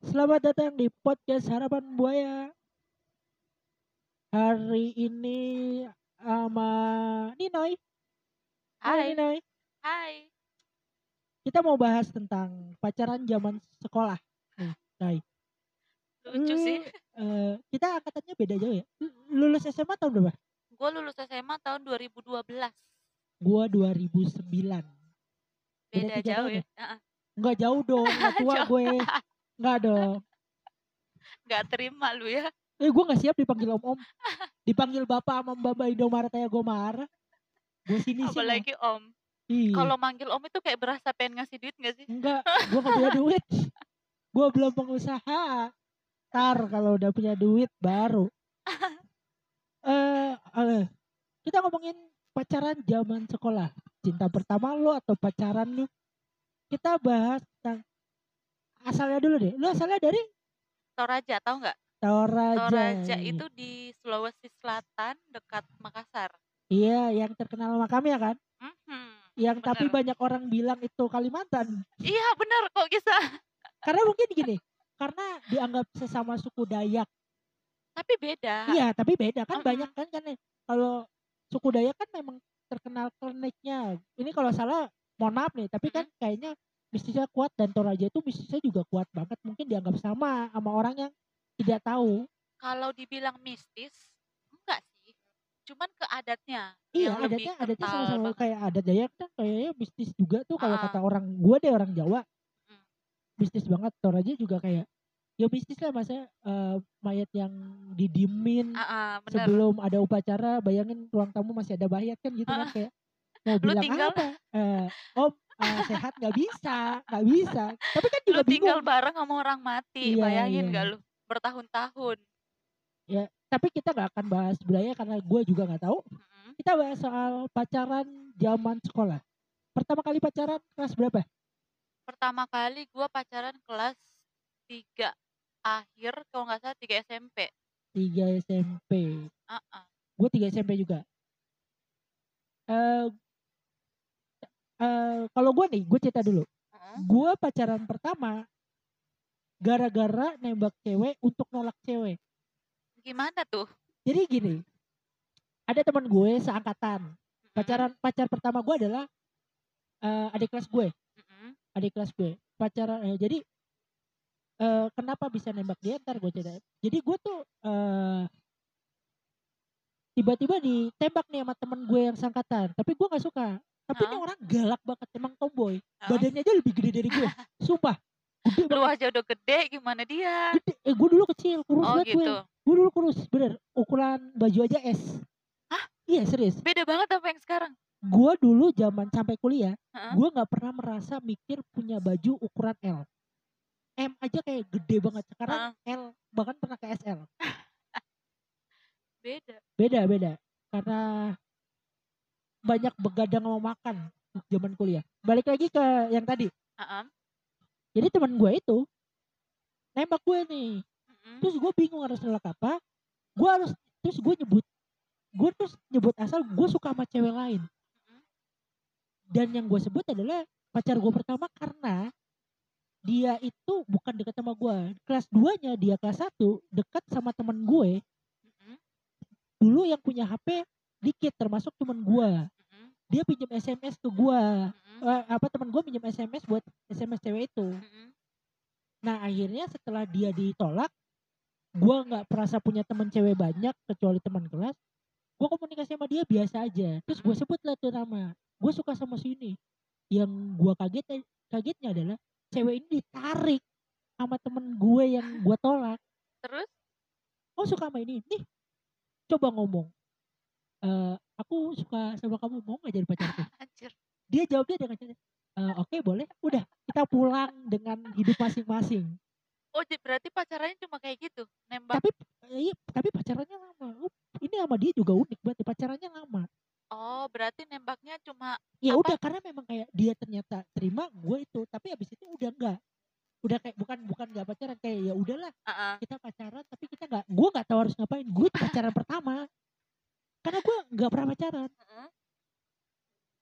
Selamat datang di podcast Harapan Buaya. Hari ini sama Ninoy. Hai Hai, Ninoy. hai. Kita mau bahas tentang pacaran zaman sekolah. Nih, Noy. Lucu Lu, sih. eh, kita angkatannya beda jauh ya. Lu- Lulus SMA tahun berapa? Gue lulus SMA tahun 2012. Gua 2009. Beda jauh tahun ya. Heeh. Enggak jauh dong, enggak tua gue. Enggak dong. Nggak terima lu ya. Eh gue gak siap dipanggil om-om. Dipanggil bapak sama mbak Indomaret kayak gue marah. Gue sini sih. Apalagi om. Iya. Kalau manggil om itu kayak berasa pengen ngasih duit gak sih? Enggak, gue gak punya duit. Gue belum pengusaha. Ntar kalau udah punya duit baru. Eh, eh, kita ngomongin pacaran zaman sekolah. Cinta pertama lu atau pacaran lu? Kita bahas tentang asalnya dulu deh. Lu asalnya dari Toraja, tahu nggak? Toraja. Toraja itu di Sulawesi Selatan dekat Makassar. Iya, yang terkenal sama kami ya kan? Mhm. Yang tapi Bener. banyak orang bilang itu Kalimantan. Iya bener kok bisa. Karena mungkin gini, karena dianggap sesama suku Dayak. Tapi beda. Iya, tapi beda kan Mm-mm. banyak kan kan kalau suku Dayak kan memang terkenal kliniknya. Ini kalau salah mohon maaf nih, tapi kan kayaknya mistisnya kuat dan Toraja itu mistisnya juga kuat banget. Mungkin dianggap sama sama orang yang tidak tahu. Kalau dibilang mistis, enggak sih. Cuman ke adatnya. Iya, yang lebih adatnya adatnya sama-sama kayak adat Dayak kan kayaknya mistis juga tuh kalau Ah. kata orang gua deh orang Jawa. Mm. Mistis banget Toraja juga kayak ya mistis lah masa eh, mayat yang didiemin Ah, ah, bener. sebelum ada upacara bayangin ruang tamu masih ada bayat kan gitu kan Ah. kayak mau bilang tinggal- apa Eh, om eh, sehat nggak bisa nggak bisa tapi kan juga lu tinggal bingung bareng sama orang mati Iya, bayangin iya. gak lu bertahun-tahun tapi kita nggak akan bahas budaya karena gue juga nggak tahu Mm-mm. kita bahas soal pacaran zaman sekolah pertama kali pacaran kelas berapa pertama kali gua pacaran kelas 3 akhir kalau nggak salah 3 SMP tiga SMP Ah, ah. gue tiga SMP juga. Eh eh, kalau gue nih gue cerita dulu. Heeh. gue pacaran pertama gara-gara nembak cewek untuk nolak cewek. Gimana tuh? Jadi gini ada teman gue seangkatan. Pacaran pacar pertama gue adalah eh, adik kelas gue. Adik kelas gue. Pacaran eh, jadi eh, kenapa bisa nembak dia? Ntar gue cerita jadi gue tuh eh, tiba-tiba ditembak nih sama temen gue yang seangkatan. Tapi gue nggak suka. Tapi ini Hah? orang galak banget emang tomboy. Hah? badannya aja lebih gede dari gue sumpah. Gede lu aja udah gede gimana dia? Gede. Eh gue dulu kecil kurus oh banget gue gitu. Gue dulu kurus. Bener ukuran baju aja S. Hah? iya serius. Beda banget apa yang sekarang? Gue dulu zaman sampai kuliah Heeh. gue nggak pernah merasa mikir punya baju ukuran L M aja kayak gede banget. Sekarang L bahkan pernah ke SL beda. Beda beda. Karena banyak begadang mau makan zaman kuliah. Balik lagi ke yang tadi. Heeh. jadi teman gue itu nembak gue nih. Mm-mm. terus gue bingung harus nolak apa. Gue harus terus gue nyebut gue terus nyebut asal gue suka sama cewek lain. Dan yang gue sebut adalah pacar gue pertama karena dia itu bukan dekat sama gue kelas 2 nya dia kelas 1 dekat sama teman gue. Mm-mm. dulu yang punya HP dikit termasuk teman gue Mm-mm. dia pinjam SMS ke gue Mm-mm. Eh, apa teman gue pinjam SMS buat SMS cewek itu. Mm-mm. nah akhirnya setelah dia ditolak gue nggak merasa punya teman cewek banyak kecuali teman kelas. Gue komunikasi sama dia biasa aja. Terus gue sebut lah tuh nama. Gue suka sama si ini. Yang gue kaget kagetnya adalah cewek ini ditarik sama temen gue yang gue tolak. Terus? Oh suka sama ini? Nih coba ngomong. Eh aku suka sama kamu mau gak jadi pacarku anjir. Dia jawabnya dengan cara, "Eh, oke boleh. Udah kita pulang dengan hidup masing-masing. Oh jadi berarti pacarannya cuma kayak gitu? Nembak? Tapi iya, tapi pacarannya lama. Uh, ini sama dia juga unik berarti pacarannya lama oh berarti nembaknya cuma ya Apa? udah karena memang kayak dia ternyata terima gue itu tapi abis itu udah enggak udah kayak bukan bukan nggak pacaran kayak ya udahlah Heeh. kita pacaran tapi kita nggak gue nggak tahu harus ngapain gue itu pacaran pertama karena gue nggak pernah pacaran Heeh.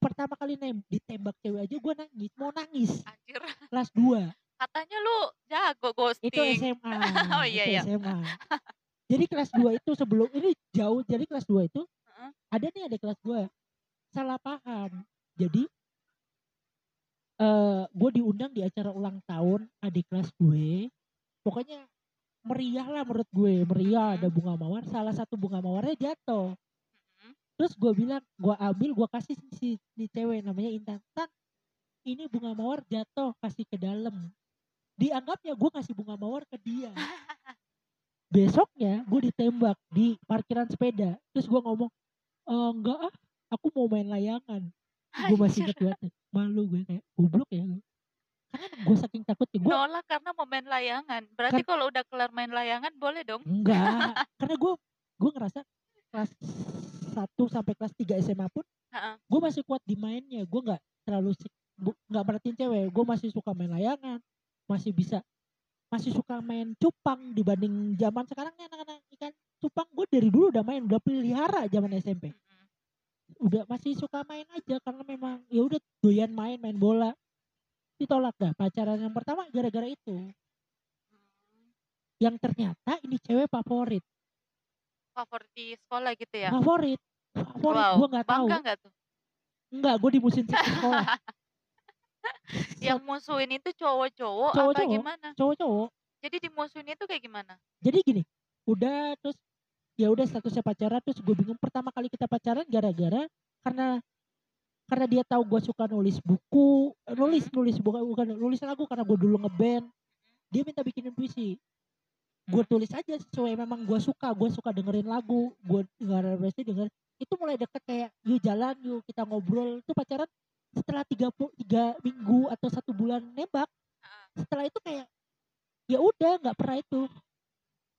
pertama kali nem ditembak cewek aja gue nangis mau nangis anjir kelas 2. Katanya lu jago Itu ghosting. SMA. Oh, iya, itu iya. SMA. Jadi kelas 2 itu sebelum ini jauh. Jadi kelas 2 itu Ada nih ada kelas 2 salah paham. Jadi eh gue diundang di acara ulang tahun adik kelas gue. Pokoknya meriah lah menurut gue, meriah ada bunga mawar. Salah satu bunga mawarnya jatuh. Mhm. Terus gue bilang, gue ambil, gue kasih si, si cewek namanya Intan. Tan, ini bunga mawar jatuh, kasih ke dalam. Dianggapnya gue kasih bunga mawar ke dia. Besoknya gue ditembak di parkiran sepeda. Terus gue ngomong, e, enggak ah, aku mau main layangan. Gue masih inget banget. Malu gue kayak, goblok ya. Karena gue saking takutnya, gue Nolak karena mau main layangan. Berarti Kan kalau udah kelar main layangan boleh dong. enggak. Karena gue gue ngerasa kelas 1 sampai kelas 3 SMA pun gue masih kuat di mainnya gue nggak terlalu nggak merhatiin cewek gue masih suka main layangan masih bisa masih suka main cupang dibanding zaman sekarang nih anak-anak ikan cupang gue dari dulu udah main udah pelihara zaman SMP udah masih suka main aja karena memang ya udah doyan main main bola ditolak dah pacaran yang pertama gara-gara itu Hmm. yang ternyata ini cewek favorit Favorit di sekolah gitu ya. favorit favorit Wow. gue nggak tahu nggak tuh? gue dimusuhin di sekolah Yang musuhin itu cowok-cowok apa Cowok-cowok. gimana? cowok-cowok. Jadi dimusuhin itu kayak gimana? jadi gini udah terus ya udah statusnya pacaran terus gue bingung pertama kali kita pacaran gara-gara karena karena dia tahu gue suka nulis buku eh, nulis nulis bukan bukan nulis lagu karena gue dulu ngeband. Dia minta bikinin puisi. Gue tulis aja sesuai memang gue suka gue suka dengerin lagu gue dengerin puisi denger. Itu mulai deket kayak yuk jalan yuk kita ngobrol. Itu pacaran setelah tiga, tiga minggu atau satu bulan nembak setelah itu kayak ya udah nggak pernah itu.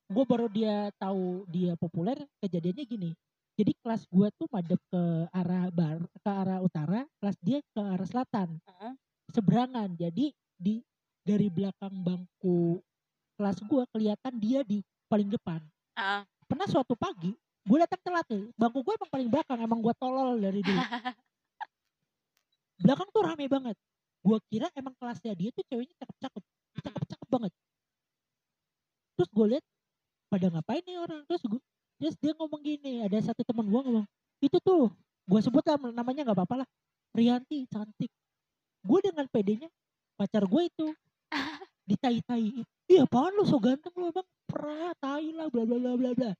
Gue baru dia tahu dia populer kejadiannya gini. Jadi kelas gue tuh madep ke arah bar ke arah utara kelas dia ke arah selatan. Heeh. seberangan. Jadi di dari belakang bangku kelas gue kelihatan dia di paling depan. Heeh. pernah suatu pagi gue datang telat tuh bangku gue emang paling belakang emang gue tolol dari dulu belakang tuh rame banget. Gue kira emang kelasnya dia tuh ceweknya cakep-cakep. Cakep-cakep banget. Terus gue lihat pada ngapain nih orang? Terus gue terus dia ngomong gini ada satu teman gue ngomong itu tuh gue sebut lah namanya nggak apa-apa lah Rianti cantik. Gue dengan pedenya pacar gue itu ditai-tai iya apaan lu? So ganteng lu bang. Pernah tai lah bla bla bla bla bla.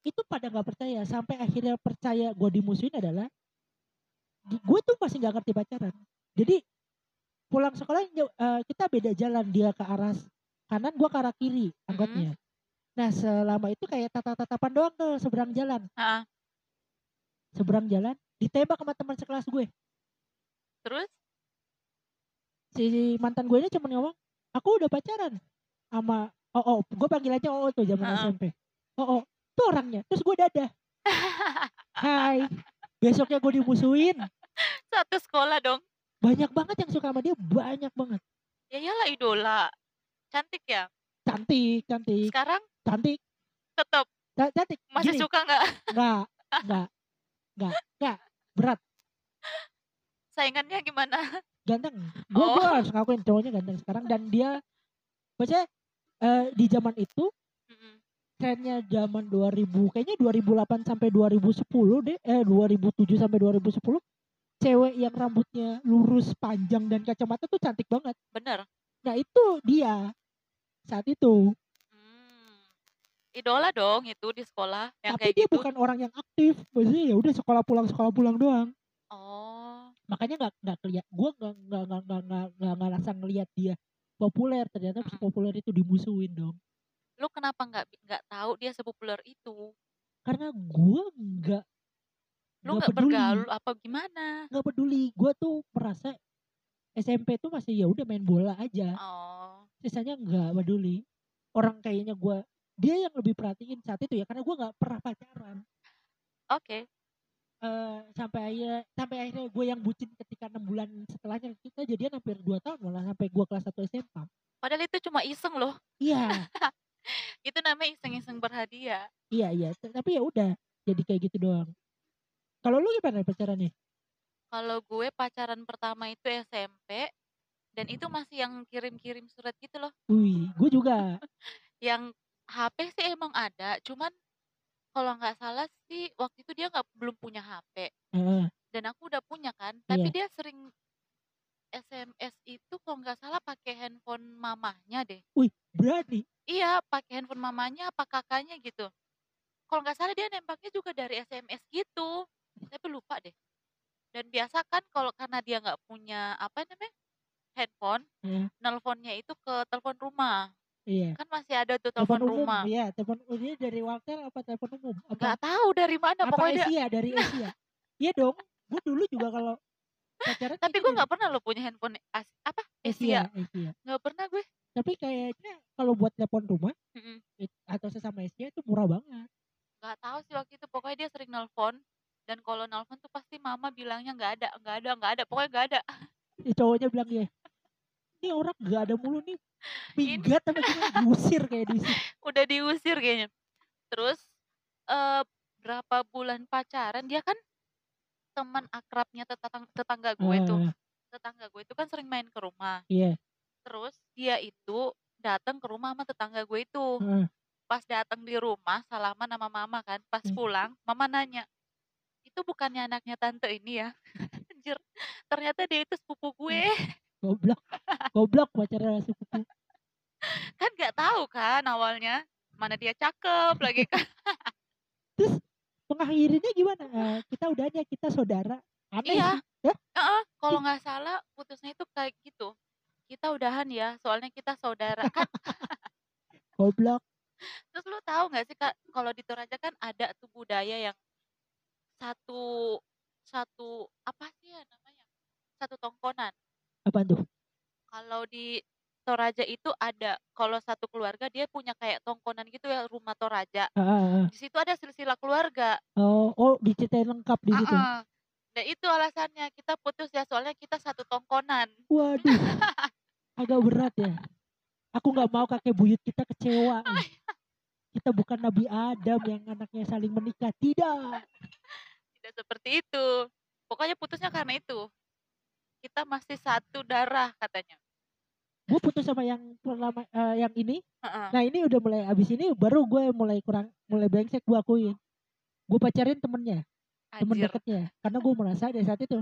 Itu pada nggak percaya. Sampai akhirnya percaya gue dimusuhin adalah gue tuh masih nggak ngerti pacaran. Jadi pulang sekolah eh, kita beda jalan dia ke arah kanan gue ke arah kiri angkotnya nah selama itu kayak tatap-tatapan doang tuh seberang jalan. Heeh. seberang jalan ditembak sama teman sekelas gue. Terus? si mantan gue ini cuma ngomong aku udah pacaran sama oh oh gue panggil aja oh tuh zaman Heeh. SMP oh oh tuh orangnya. Terus gue dadah. Hai besoknya gue dimusuhin Satu sekolah dong. banyak banget yang suka sama dia banyak banget Ya iyalah idola. Cantik ya. cantik cantik Sekarang cantik tetap ca- cantik masih Gini, suka nggak? nggak nggak nggak nggak berat Saingannya gimana? ganteng gue Oh. harus ngakuin cowoknya ganteng sekarang dan dia maksudnya eh, di zaman itu Mm-mm. Trennya zaman 2000 kayaknya 2008 sampai 2010 deh eh 2007 sampai 2010 cewek yang rambutnya lurus panjang dan kacamata tuh cantik banget Bener. nah itu dia saat itu Hmm. Idola dong itu di sekolah yang tapi kayak dia gitu. bukan orang yang aktif maksudnya ya udah sekolah pulang sekolah pulang doang Oh. makanya nggak nggak keliat gue nggak nggak nggak nggak nggak nggak nggak rasa ngelihat dia populer ternyata Mm-mm. populer itu dimusuhin dong Lu kenapa nggak nggak tahu dia sepopuler itu? karena gue nggak Lu nggak bergaul apa gimana? nggak peduli gue tuh merasa SMP tuh masih ya udah main bola aja Oh. sisanya nggak peduli orang kayaknya gue dia yang lebih perhatiin saat itu ya karena gue nggak pernah pacaran Oke. Eh, sampai akhirnya sampai akhirnya gue yang bucin ketika enam bulan setelahnya kita jadian hampir dua tahun malah sampai gue kelas 1 SMA Padahal itu cuma iseng loh. iya Itu namanya iseng-iseng berhadiah. iya iya tapi ya udah jadi kayak gitu doang kalau lu gimana pacarannya Kalau gue pacaran pertama itu SMP dan itu masih yang kirim-kirim surat gitu loh. Wih, gue juga. Yang HP sih emang ada, cuman kalau nggak salah sih waktu itu dia nggak belum punya HP Heeh. dan aku udah punya kan, tapi Iya. dia sering SMS itu kalau nggak salah pakai handphone mamahnya deh. Wih, berani. Iya, pakai handphone mamanya apa kakaknya gitu. Kalau nggak salah dia nembaknya juga dari SMS gitu, tapi lupa deh. Dan biasa kan kalau karena dia nggak punya apa namanya handphone, Heeh. nelponnya itu ke telepon rumah. Iya. Kan masih ada tuh Telepon telepon umum, rumah. iya. Telepon ini dari Wartel apa telepon umum? Apa Nggak tahu dari mana apa pokoknya dia. Asia dari Asia? Iya dong. Gue dulu juga kalau pacaran Tapi gue nggak pernah lo punya handphone as- apa Asia, Asia. Asia. Nggak pernah gue. Tapi kayaknya kalau buat telepon rumah Mm-mm. it- atau sesama Asia itu murah banget. Nggak tahu sih waktu itu. Pokoknya dia sering nelpon. Dan kalau nelpon tuh pasti mama bilangnya nggak ada, nggak ada, nggak ada. Pokoknya nggak ada. Ya, cowoknya bilang ya, ini orang gak ada mulu nih. Minggat apa gimana? Diusir kayak diusir. Udah diusir kayaknya. Terus eh berapa bulan pacaran dia kan teman akrabnya tetangga, tetangga gue tuh. Ah, Tetangga gue itu kan sering main ke rumah. Iya. Terus dia itu datang ke rumah sama tetangga gue itu. Heeh. Pas datang di rumah salaman sama mama kan. Pas Hmm. pulang mama nanya, itu bukannya anaknya tante ini ya? Anjir, ternyata dia itu sepupu gue. Goblok. Goblok pacaran sepupu. Kan nggak tahu kan awalnya. Mana dia cakep lagi kan. Terus mengakhirinya gimana? Eh, kita udahnya kita saudara. Aneh Iya. Ya? Heeh, kalau nggak salah putusnya itu kayak gitu. Kita udahan ya, soalnya kita saudara kan. Goblok. Terus lu tahu nggak sih kak, kalau di Toraja kan ada tuh budaya yang satu satu apa sih ya namanya? Satu tongkonan. Apa tuh? Kalau di Toraja itu ada, kalau satu keluarga dia punya kayak tongkonan gitu ya rumah Toraja. Di situ ada silsilah keluarga. Oh, oh diceritain lengkap di situ. Heeh. Dan itu alasannya kita putus ya soalnya kita satu tongkonan. Waduh. Agak berat ya. Aku nggak mau kakek buyut kita kecewa. nih. Kita bukan Nabi Adam yang anaknya saling menikah. Tidak. Tidak seperti itu. Pokoknya putusnya karena itu. Kita masih satu darah katanya. Gue putus sama yang pertama eh, yang ini. Heeh. Nah ini udah mulai abis ini baru gue mulai kurang mulai brengsek gue akuin. Gue pacarin temennya, temen Anjir. deketnya. Karena gue merasa dari saat itu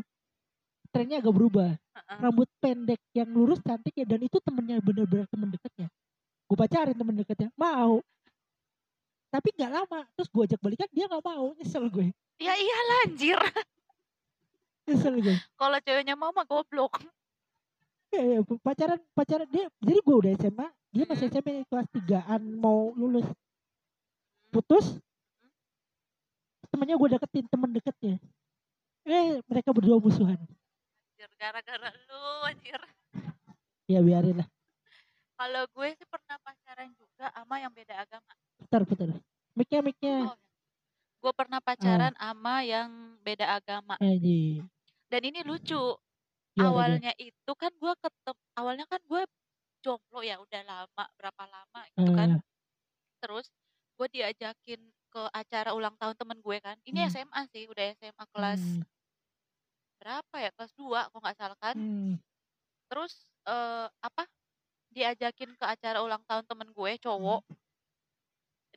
trennya agak berubah. Heeh. Rambut pendek yang lurus cantik ya dan itu temennya bener-bener temen deketnya. Gue pacarin temen deketnya, mau. Tapi nggak lama, terus gue ajak balikan dia nggak mau, nyesel gue, Ya iyalah anjir. nyesel gue. Kalau ceweknya mama goblok. Ya, ya, pacaran pacaran dia, jadi gue udah SMA, dia masih. SMP kelas 3an mau lulus, putus. Temennya gue deketin, temen deketnya. Eh mereka berdua musuhan. Gara-gara lu anjir. Ya biarin lah, Kalau gue sih pernah pacaran juga sama yang beda agama. putar putar. Miknya miknya, Oh. Gue pernah pacaran sama yang beda agama. aji. Dan ini lucu. Gimana dia? awalnya itu kan gue ketep awalnya kan gue jomblo ya udah lama berapa lama gitu kan. Eh, terus gue diajakin ke acara ulang tahun temen gue kan ini Hmm. SMA sih udah SMA kelas hmm, berapa ya kelas 2 kok nggak salah kan. Hmm, terus eh, apa diajakin ke acara ulang tahun temen gue cowok.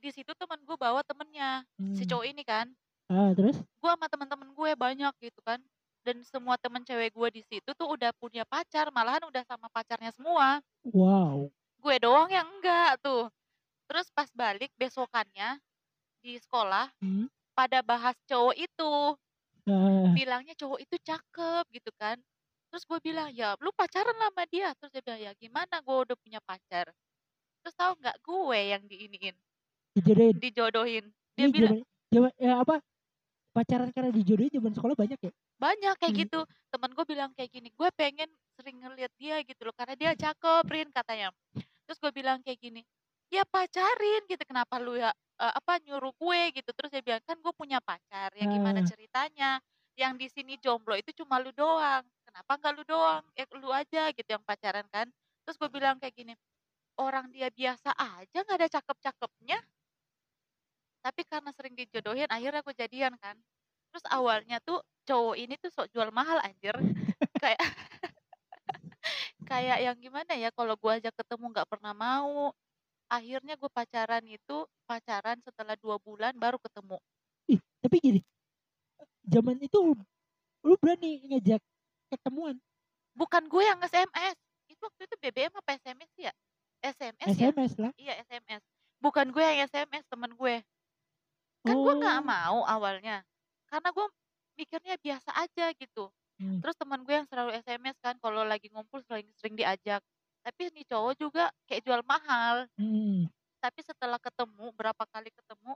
Di situ temen gue bawa temennya si hmm. cowok ini kan. Ah terus? gue sama temen-temen gue banyak gitu kan dan semua temen cewek gue di situ tuh udah punya pacar malahan udah sama pacarnya semua. Wow. gue doang yang enggak tuh. Terus pas balik besokannya di sekolah Hmm. pada bahas cowok itu. Ah, bilangnya cowok itu cakep gitu kan. Terus gue bilang ya lu pacaran lah sama dia. Terus dia bilang ya gimana gue udah punya pacar? Terus tahu nggak gue yang diiniin? Dijodohin. dijodohin. Dia Ini bilang zaman ya apa? Pacaran karena dijodohin zaman sekolah banyak ya? banyak kayak Hmm. gitu. Temen gue bilang kayak gini gue pengen sering ngeliat dia gitu loh karena dia cakep Rin katanya. Terus gue bilang kayak gini ya pacarin gitu kenapa lu ya eh, apa nyuruh gue gitu? Terus dia bilang kan gue punya pacar ya gimana Ah. ceritanya? Yang di sini jomblo itu cuma lu doang. Kenapa nggak lu doang? Ya lu aja gitu yang pacaran kan. Terus gue bilang kayak gini orang dia biasa aja nggak ada cakep-cakepnya tapi karena sering dijodohin akhirnya gue jadian kan. Terus awalnya tuh cowok ini tuh sok jual mahal anjir. Kayak kayak yang gimana ya kalau gue ajak ketemu nggak pernah mau. Akhirnya gue pacaran itu pacaran setelah dua bulan baru ketemu. Ih tapi gini zaman itu lu berani ngajak ketemuan? Bukan gue yang sms itu waktu itu BBM apa SMS ya? SMS, ya? SMS lah. Iya SMS bukan gue yang SMS temen gue kan gue nggak Oh. mau awalnya karena gue mikirnya biasa aja gitu. Hmm. terus teman gue yang selalu SMS kan kalau lagi ngumpul sering sering diajak. Tapi nih cowok juga kayak jual mahal. Hmm. tapi setelah ketemu berapa kali ketemu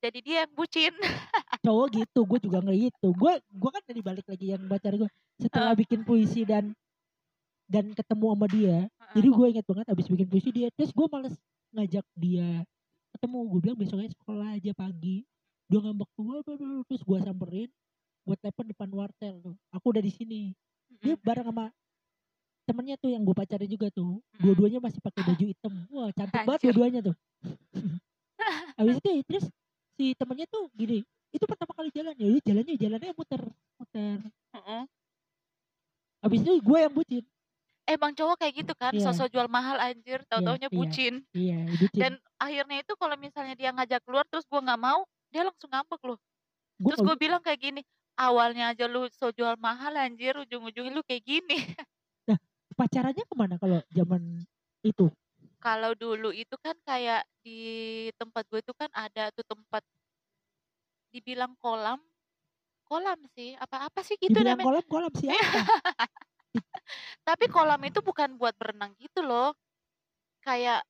jadi dia yang bucin. Cowok gitu gue juga nggak gitu gue gue kan dari balik lagi yang pacar gue setelah bikin puisi dan dan ketemu sama dia jadi gue inget banget abis bikin puisi dia terus gue males ngajak dia ketemu gue bilang besoknya sekolah aja pagi. Dia ngambek gue terus gue samperin gue telepon depan wartel tuh. Aku udah di sini. Dia bareng sama temennya tuh yang gue pacarin juga tuh. Dua-duanya masih pakai baju hitam. Wah cantik banget dua-duanya tuh. Habis itu terus si temennya tuh gini itu pertama kali jalan ya? Jalannya jalannya muter muter. Habis itu gue yang bucin. Emang cowok kayak gitu kan? Iya. sosok jual mahal anjir. Tau taunya iya. bucin. Iya bucin. Dan akhirnya itu kalau misalnya dia ngajak keluar terus gue nggak mau dia langsung ngambek loh. Gue terus gue bilang kayak gini awalnya aja lu so jual mahal anjir ujung-ujungnya lu kayak gini. Pacarannya ke mana kalau zaman itu? Kalau dulu itu kan kayak di tempat gue itu kan ada tuh tempat dibilang kolam. Kolam sih apa apa sih gitu dibilang namanya? kolam kolam siapa tapi kolam itu bukan buat berenang gitu loh. Kayak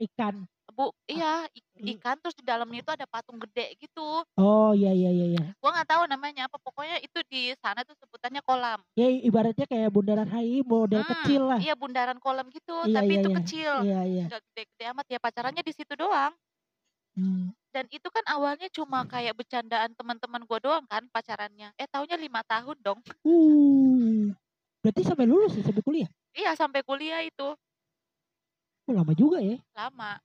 ikan bu iya i- i- ikan terus di dalamnya itu ada patung gede gitu. Oh iya iya iya iya. Gua nggak tahu namanya apa pokoknya itu di sana tuh sebutannya kolam. Ya ibaratnya kayak bundaran HI model Hmm, kecil lah. iya bundaran kolam gitu Iya, tapi iya, itu iya. kecil. Iya iya. Nggak gede-gede amat ya pacarannya di situ doang. Hmm. dan itu kan awalnya cuma kayak bercandaan teman-teman gua doang kan pacarannya. Eh taunya lima tahun dong. Uh. Berarti sampai lulus ya sampai kuliah? Iya sampai kuliah itu. Oh, lama juga ya. Lama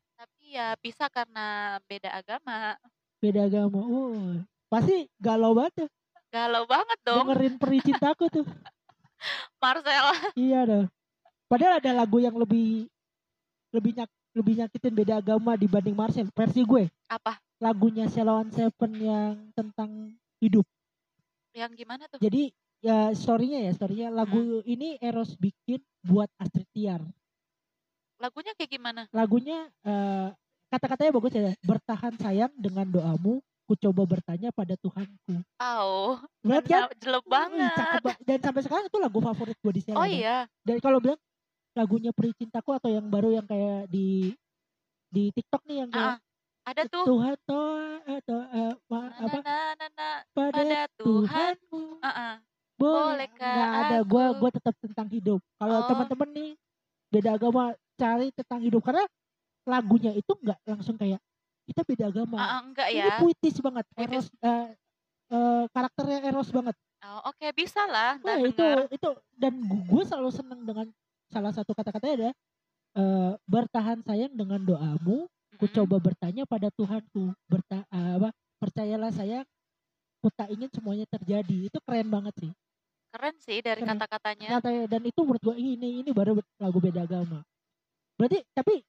tapi ya bisa karena beda agama. Beda agama oh pasti galau banget tuh. Galau banget dong. Dengerin peri cintaku tuh. Marcel. Iya dong. Padahal ada lagu yang lebih lebih nyak lebih nyakitin beda agama dibanding Marcel versi gue. Apa? Lagunya Ceylon Seven yang tentang hidup. Yang gimana tuh? Jadi ya storynya ya storynya. Lagu Hmm. ini Eros bikin buat Astrid Tiar lagunya kayak gimana? Lagunya eh, kata-katanya bagus ya bertahan sayang dengan doamu ku coba bertanya pada Tuhanku. Oh Berat kan? jelek banget. cakep ba- dan sampai sekarang itu lagu favorit gue di oh Sheila iya? Dan kalau bilang lagunya Peri Cintaku atau yang baru yang kayak di di TikTok nih yang kayak Ah, ada tuh. Tuhan toa atau ma- na, apa? na, na, na, pada pada Tuhan Tuhanmu Ah, ah. boleh Bolehkah ada gue gue tetap tentang hidup. Kalau Oh. teman-teman nih beda agama cari tentang hidup. Karena lagunya itu nggak langsung kayak kita beda agama. Ah, enggak ini ya. puitis banget Puitis. eros eh, eh, karakternya eros banget. Oh, oke bisa lah ntar itu denger. itu dan gue selalu seneng dengan salah satu kata-katanya ada eh, bertahan sayang dengan doamu ku coba bertanya pada Tuhanku berta apa percayalah sayang ku tak ingin semuanya terjadi. Itu keren banget sih. Keren sih dari Keren. kata-katanya. Katanya, dan itu menurut gue ini ini baru lagu beda agama berarti tapi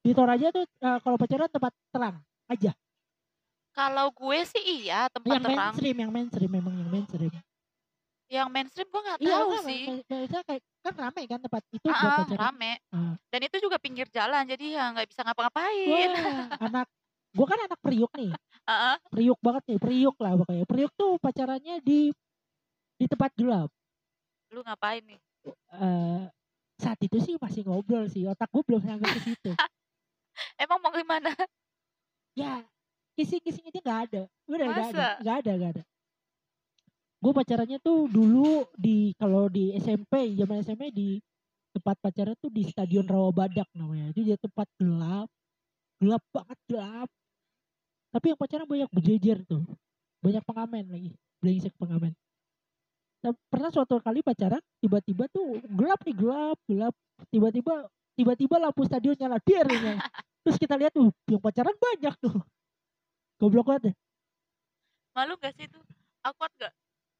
di Toraja tuh eh, kalau pacaran tempat terang aja kalau gue sih iya tempat yang terang mainstream yang mainstream memang yang mainstream yang mainstream gue nggak iya tahu enggak, sih maksudnya kayak kan rame kan tempat itu Ah, buat ah, pacaran rame Ah. dan itu juga pinggir jalan jadi ya nggak bisa ngapa-ngapain anak gua kan anak priuk nih. Ah. Priuk banget nih, priuk lah pokoknya. Priuk tuh pacarannya di di tempat gelap. lu ngapain nih Eh saat itu sih masih ngobrol sih. Otak gue belum sampai ke situ. emang mau gimana ya, kissing-kissing aja nggak ada. Udah nggak ada, nggak ada, nggak ada. Gue pacarannya tuh dulu di kalau di SMP, zaman SMP di tempat pacaran tuh di Stadion Rawabadak namanya. Itu dia tempat gelap, gelap banget gelap. Tapi yang pacaran banyak berjejer tuh, banyak pengamen lagi, brengsek pengamen. Nah, pernah suatu kali pacaran, tiba-tiba tuh gelap nih gelap, gelap. Tiba-tiba, tiba-tiba lampu stadion nyala, dir nyala. Terus kita lihat tuh, yang pacaran banyak tuh. Goblok banget ya. malu gak sih tuh awkward gak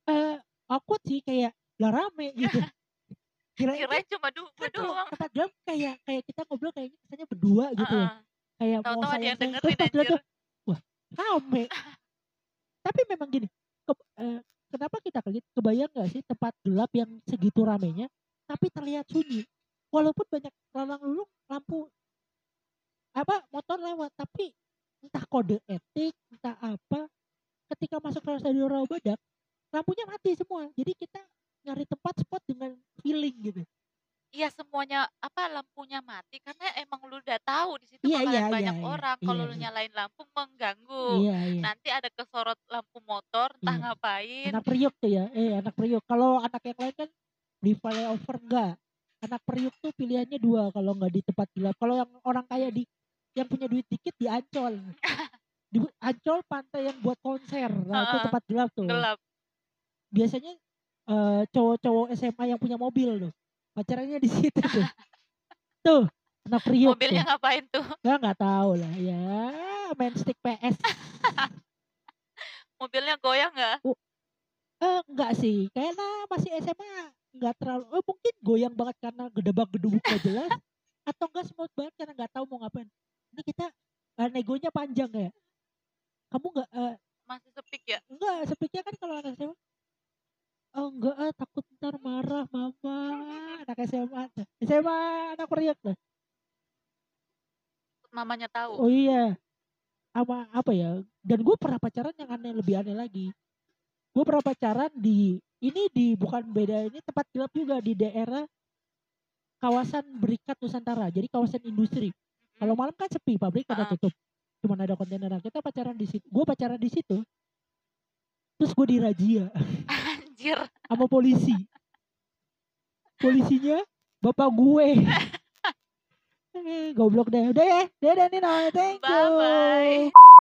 Eh, awkward sih kayak lah rame gitu. kirain Kirain cuma du doang. tempat gelap kayak kayak kita ngobrol kayaknya kesannya berdua gitu ya Heeh. kayak mau Tahu-tahu ada sayang yang sayang terus dengerin pas tuh wah rame tapi memang gini ke- eh, kenapa kita kebayang gak sih tempat gelap yang segitu ramenya tapi terlihat sunyi? Walaupun banyak lalang lulung lampu apa motor lewat tapi entah kode etik entah apa ketika masuk ke stadion Rawa Badak lampunya mati semua. Jadi kita nyari tempat spot dengan feeling gitu Iya semuanya apa lampunya mati karena emang lu udah tahu di situ Iya, bakalan iya, banyak iya, iya. orang. Iya, Kalau lu iya. nyalain lampu mengganggu. iya iya Nanti ada kesorot lampu motor entah Iya. ngapain. anak periuk tuh ya eh anak periuk kalau anak yang lain kan di flyover enggak anak periuk tuh pilihannya dua kalau nggak di tempat gelap kalau yang orang kaya di yang punya duit dikit di ancol di ancol pantai yang buat konser nah itu Heeh. tempat gelap tuh Gelap. biasanya eh, cowok-cowok SMA yang punya mobil tuh pacarannya di situ tuh tuh anak periuk Mobilnya tuh ngapain tuh? ya nggak tahu lah ya main stick PS Mobilnya goyang nggak? Eh enggak sih, kayaknya masih SMA enggak terlalu oh mungkin goyang banget karena gedebak gedebuk gak jelas atau enggak smooth banget karena nggak tahu mau ngapain. Ini kita eh, negonya panjang ya. Kamu enggak eh, Masih sepik ya? enggak sepiknya kan kalau anak SMA Oh enggak ah, SMA. SMA anak periuk tuh. Mamanya tahu. Oh iya. Sama apa ya? Dan gue pernah pacaran yang aneh lebih aneh lagi. Gue pernah pacaran di ini di bukan beda ini tempat gelap juga di daerah kawasan berikat Nusantara. Jadi kawasan industri. Kalau malam kan sepi pabrik pada Ah. tutup. Cuman ada kontainer. Nah, kita pacaran di situ. Gue pacaran di situ. Terus gue dirazia Anjir. sama polisi polisinya bapak gue. Goblok deh. Udah ya. Dadah nih namanya thank you. Bye bye.